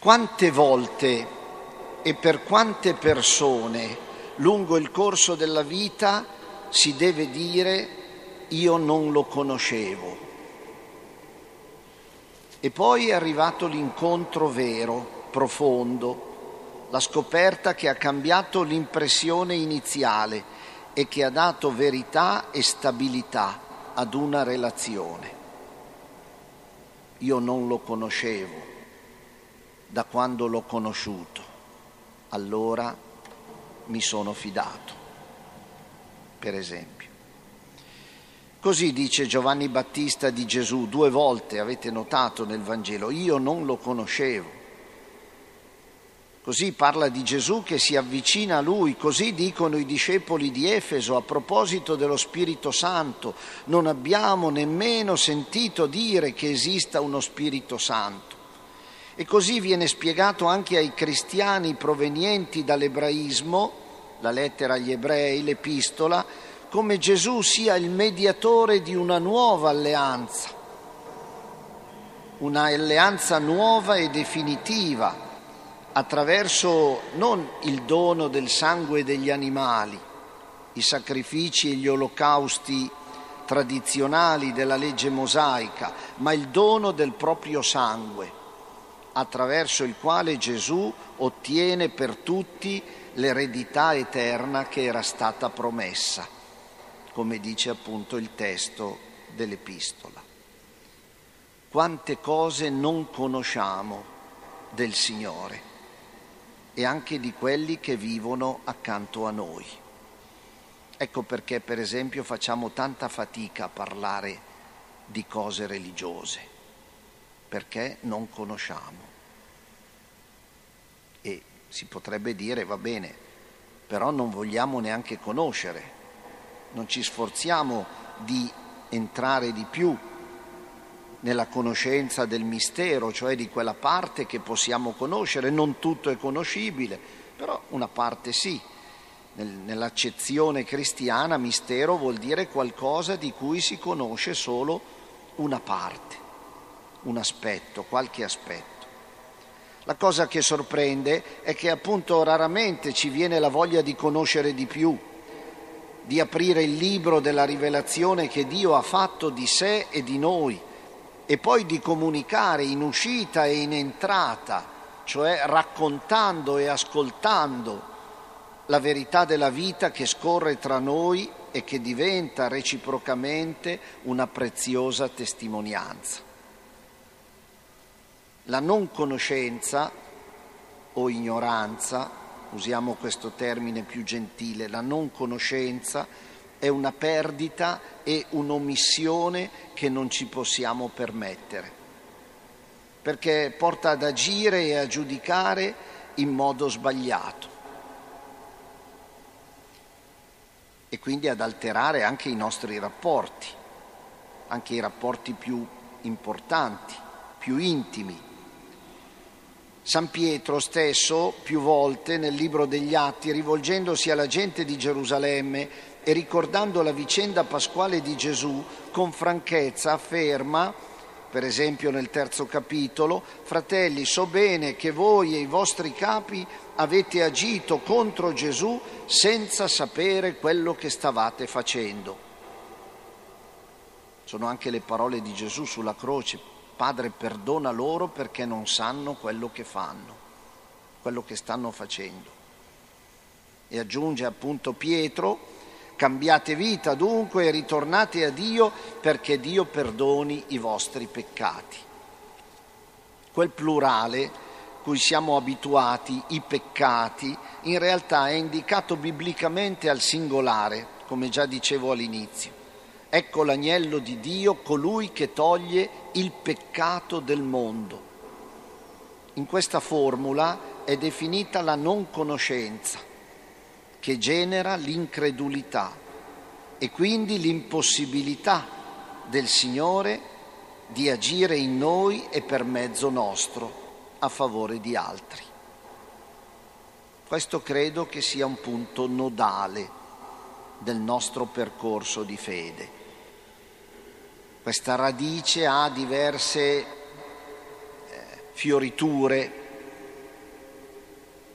Quante volte e per quante persone lungo il corso della vita si deve dire io non lo conoscevo. E poi è arrivato l'incontro vero, profondo, la scoperta che ha cambiato l'impressione iniziale e che ha dato verità e stabilità ad una relazione. Io non lo conoscevo da quando l'ho conosciuto, allora mi sono fidato, per esempio. Così dice Giovanni Battista di Gesù due volte, avete notato nel Vangelo, io non lo conoscevo. Così parla di Gesù che si avvicina a lui, così dicono i discepoli di Efeso a proposito dello Spirito Santo. Non abbiamo nemmeno sentito dire che esista uno Spirito Santo. E così viene spiegato anche ai cristiani provenienti dall'ebraismo, la lettera agli ebrei, l'epistola, come Gesù sia il mediatore di una nuova alleanza, una alleanza nuova e definitiva, attraverso non il dono del sangue degli animali, i sacrifici e gli olocausti tradizionali della legge mosaica, ma il dono del proprio sangue attraverso il quale Gesù ottiene per tutti l'eredità eterna che era stata promessa, come dice appunto il testo dell'epistola. Quante cose non conosciamo del Signore e anche di quelli che vivono accanto a noi. Ecco perché per esempio facciamo tanta fatica a parlare di cose religiose perché non conosciamo. E si potrebbe dire, va bene, però non vogliamo neanche conoscere, non ci sforziamo di entrare di più nella conoscenza del mistero, cioè di quella parte che possiamo conoscere, non tutto è conoscibile, però una parte sì. Nell'accezione cristiana mistero vuol dire qualcosa di cui si conosce solo una parte un aspetto, qualche aspetto. La cosa che sorprende è che appunto raramente ci viene la voglia di conoscere di più, di aprire il libro della rivelazione che Dio ha fatto di sé e di noi e poi di comunicare in uscita e in entrata, cioè raccontando e ascoltando la verità della vita che scorre tra noi e che diventa reciprocamente una preziosa testimonianza. La non conoscenza o ignoranza, usiamo questo termine più gentile, la non conoscenza è una perdita e un'omissione che non ci possiamo permettere, perché porta ad agire e a giudicare in modo sbagliato e quindi ad alterare anche i nostri rapporti, anche i rapporti più importanti, più intimi. San Pietro stesso, più volte nel libro degli Atti, rivolgendosi alla gente di Gerusalemme e ricordando la vicenda pasquale di Gesù, con franchezza afferma, per esempio nel terzo capitolo, fratelli, so bene che voi e i vostri capi avete agito contro Gesù senza sapere quello che stavate facendo. Sono anche le parole di Gesù sulla croce, Padre perdona loro perché non sanno quello che fanno, quello che stanno facendo. E aggiunge appunto Pietro, cambiate vita dunque e ritornate a Dio perché Dio perdoni i vostri peccati. Quel plurale cui siamo abituati, i peccati, in realtà è indicato biblicamente al singolare, come già dicevo all'inizio. Ecco l'agnello di Dio, colui che toglie il peccato del mondo. In questa formula è definita la non conoscenza, che genera l'incredulità e quindi l'impossibilità del Signore di agire in noi e per mezzo nostro a favore di altri. Questo credo che sia un punto nodale del nostro percorso di fede. Questa radice ha diverse eh, fioriture,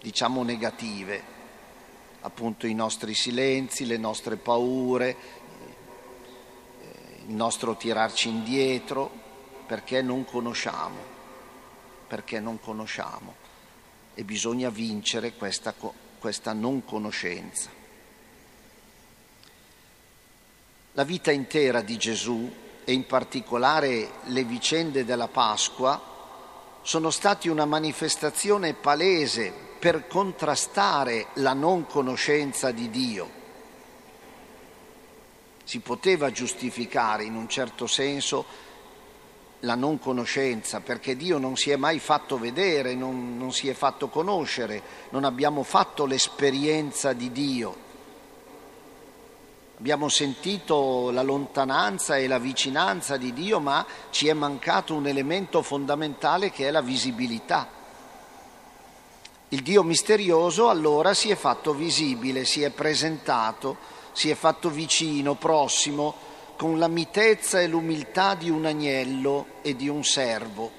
diciamo negative, appunto i nostri silenzi, le nostre paure, il nostro tirarci indietro, perché non conosciamo, perché non conosciamo e bisogna vincere questa, questa non conoscenza. La vita intera di Gesù e in particolare le vicende della Pasqua sono stati una manifestazione palese per contrastare la non conoscenza di Dio. Si poteva giustificare in un certo senso la non conoscenza, perché Dio non si è mai fatto vedere, non, non si è fatto conoscere, non abbiamo fatto l'esperienza di Dio. Abbiamo sentito la lontananza e la vicinanza di Dio, ma ci è mancato un elemento fondamentale che è la visibilità. Il Dio misterioso allora si è fatto visibile, si è presentato, si è fatto vicino, prossimo, con la mitezza e l'umiltà di un agnello e di un servo.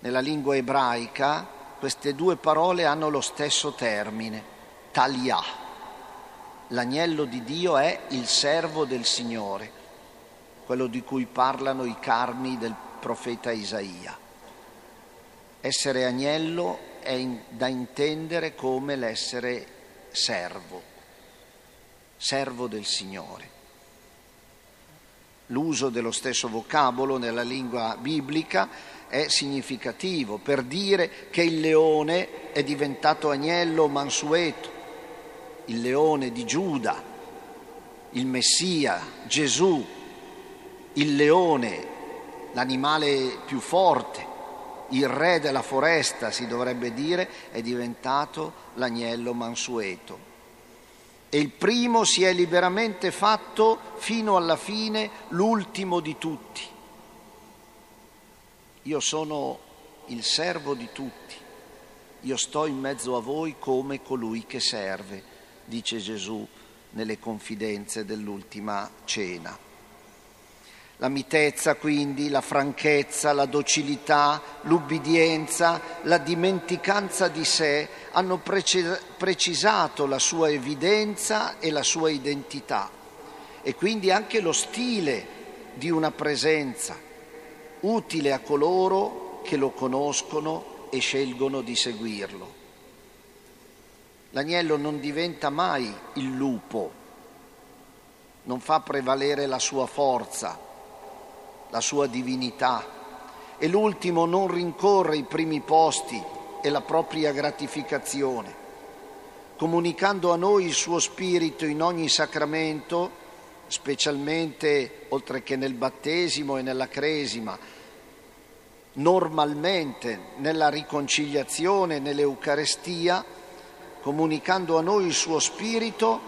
Nella lingua ebraica queste due parole hanno lo stesso termine, talia l'agnello di Dio è il servo del Signore, quello di cui parlano i carni del profeta Isaia. Essere agnello è in, da intendere come l'essere servo, servo del Signore. L'uso dello stesso vocabolo nella lingua biblica è significativo per dire che il leone è diventato agnello mansueto, il leone di Giuda, il Messia, Gesù, il leone, l'animale più forte, il re della foresta, si dovrebbe dire, è diventato l'agnello mansueto. E il primo si è liberamente fatto fino alla fine l'ultimo di tutti. Io sono il servo di tutti, io sto in mezzo a voi come colui che serve dice Gesù nelle confidenze dell'ultima cena. La mitezza quindi, la franchezza, la docilità, l'ubbidienza, la dimenticanza di sé hanno precisato la sua evidenza e la sua identità e quindi anche lo stile di una presenza utile a coloro che lo conoscono e scelgono di seguirlo. L'agnello non diventa mai il lupo, non fa prevalere la sua forza, la sua divinità. E l'ultimo non rincorre i primi posti e la propria gratificazione, comunicando a noi il suo spirito in ogni sacramento, specialmente oltre che nel battesimo e nella cresima, normalmente nella riconciliazione, nell'Eucarestia, comunicando a noi il suo spirito,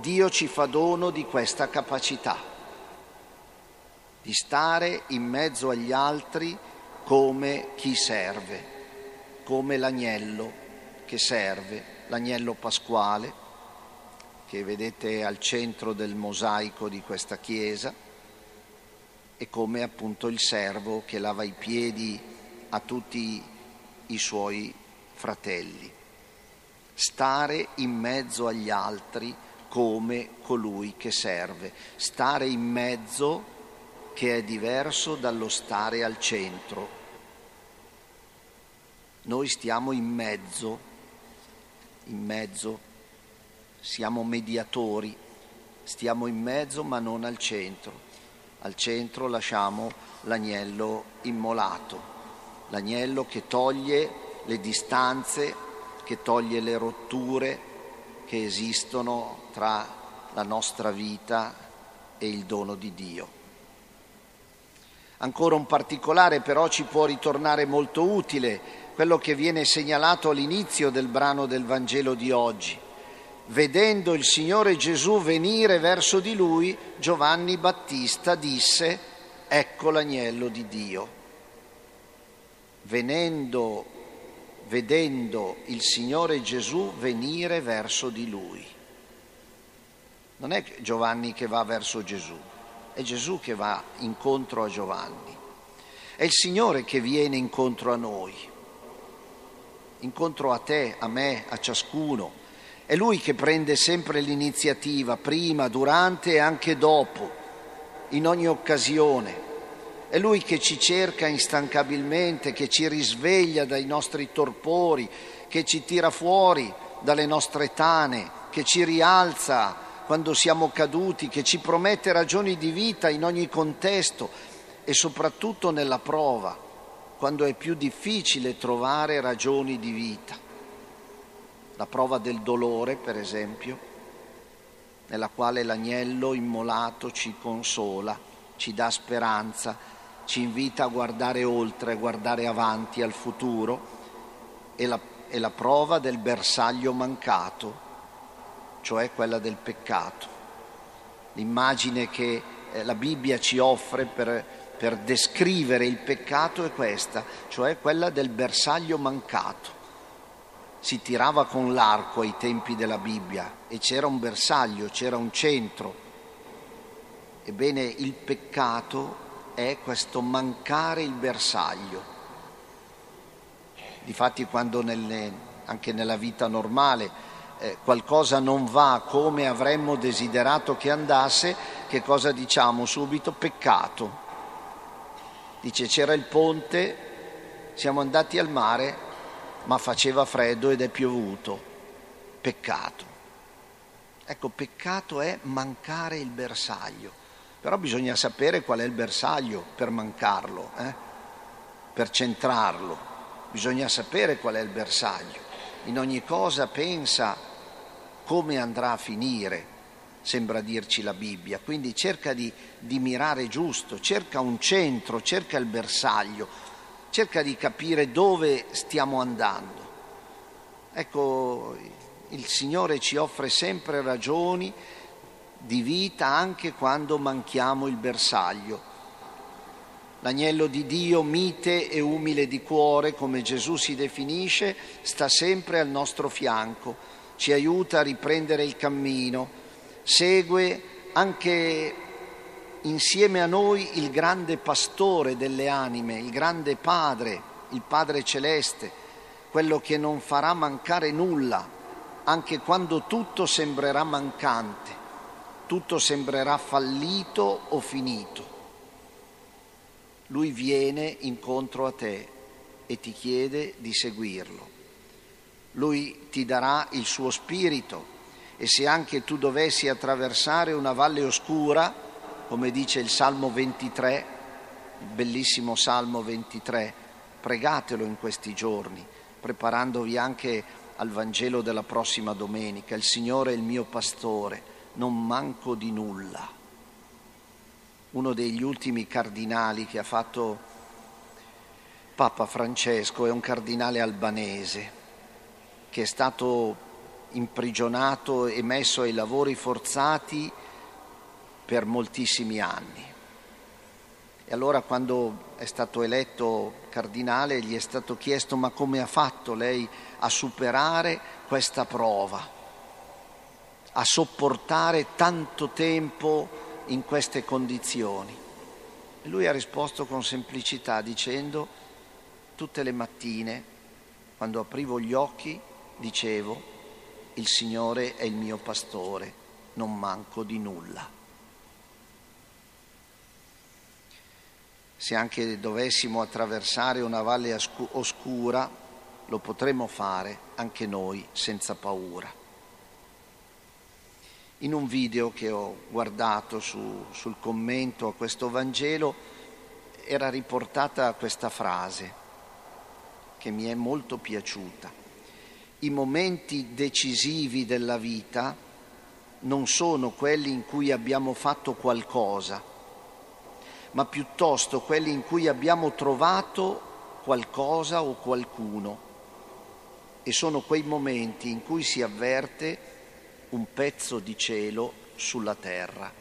Dio ci fa dono di questa capacità, di stare in mezzo agli altri come chi serve, come l'agnello che serve, l'agnello pasquale che vedete al centro del mosaico di questa chiesa e come appunto il servo che lava i piedi a tutti i suoi fratelli stare in mezzo agli altri come colui che serve, stare in mezzo che è diverso dallo stare al centro. Noi stiamo in mezzo, in mezzo, siamo mediatori, stiamo in mezzo ma non al centro. Al centro lasciamo l'agnello immolato, l'agnello che toglie le distanze che toglie le rotture che esistono tra la nostra vita e il dono di Dio. Ancora un particolare però ci può ritornare molto utile, quello che viene segnalato all'inizio del brano del Vangelo di oggi. Vedendo il Signore Gesù venire verso di lui, Giovanni Battista disse, ecco l'agnello di Dio. Venendo vedendo il Signore Gesù venire verso di lui. Non è Giovanni che va verso Gesù, è Gesù che va incontro a Giovanni. È il Signore che viene incontro a noi. incontro a te, a me, a ciascuno. È Lui che prende sempre l'iniziativa, prima, durante e anche dopo, in ogni occasione. È Lui che ci cerca instancabilmente, che ci risveglia dai nostri torpori, che ci tira fuori dalle nostre tane, che ci rialza quando siamo caduti, che ci promette ragioni di vita in ogni contesto e soprattutto nella prova, quando è più difficile trovare ragioni di vita. La prova del dolore, per esempio, nella quale l'agnello immolato ci consola, ci dà speranza, ci invita a guardare oltre, a guardare avanti al futuro e la, e la prova del bersaglio mancato, cioè quella del peccato. L'immagine che eh, la Bibbia ci offre per, per descrivere il peccato è questa, cioè quella del bersaglio mancato. Si tirava con l'arco ai tempi della Bibbia e c'era un bersaglio, c'era un centro. Ebbene, il peccato è questo mancare il bersaglio. Difatti quando nelle, anche nella vita normale eh, qualcosa non va come avremmo desiderato che andasse, che cosa diciamo subito? Peccato. Dice c'era il ponte, siamo andati al mare, ma faceva freddo ed è piovuto. Peccato. Ecco, peccato è mancare il bersaglio. Però bisogna sapere qual è il bersaglio per mancarlo, eh? per centrarlo. Bisogna sapere qual è il bersaglio. In ogni cosa pensa come andrà a finire, sembra dirci la Bibbia. Quindi cerca di, di mirare giusto, cerca un centro, cerca il bersaglio, cerca di capire dove stiamo andando. Ecco, il Signore ci offre sempre ragioni di vita anche quando manchiamo il bersaglio. L'agnello di Dio, mite e umile di cuore, come Gesù si definisce, sta sempre al nostro fianco. Ci aiuta a riprendere il cammino, segue anche insieme a noi il grande pastore delle anime, il grande Padre, il Padre celeste, quello che non farà mancare nulla, anche quando tutto sembrerà mancante, tutto sembrerà fallito o finito. Lui viene incontro a te e ti chiede di seguirlo. Lui ti darà il suo spirito e se anche tu dovessi attraversare una valle oscura, come dice il Salmo 23, il bellissimo Salmo 23, pregatelo in questi giorni, preparandovi anche al Vangelo della prossima domenica. Il Signore è il mio pastore, non manco di nulla. Uno degli ultimi cardinali che ha fatto Papa Francesco è un cardinale albanese che è stato imprigionato e messo ai lavori forzati per moltissimi anni. E allora quando è stato eletto cardinale gli è stato chiesto ma come ha fatto lei a superare questa prova, a sopportare tanto tempo in queste condizioni. E lui ha risposto con semplicità dicendo tutte le mattine, quando aprivo gli occhi, dicevo, il Signore è il mio pastore, non manco di nulla. Se anche dovessimo attraversare una valle oscura, lo potremo fare anche noi senza paura. In un video che ho guardato su, sul commento a questo Vangelo era riportata questa frase che mi è molto piaciuta i momenti decisivi della vita non sono quelli in cui abbiamo fatto qualcosa, ma piuttosto quelli in cui abbiamo trovato qualcosa o qualcuno. E sono quei momenti in cui si avverte un pezzo di cielo sulla terra.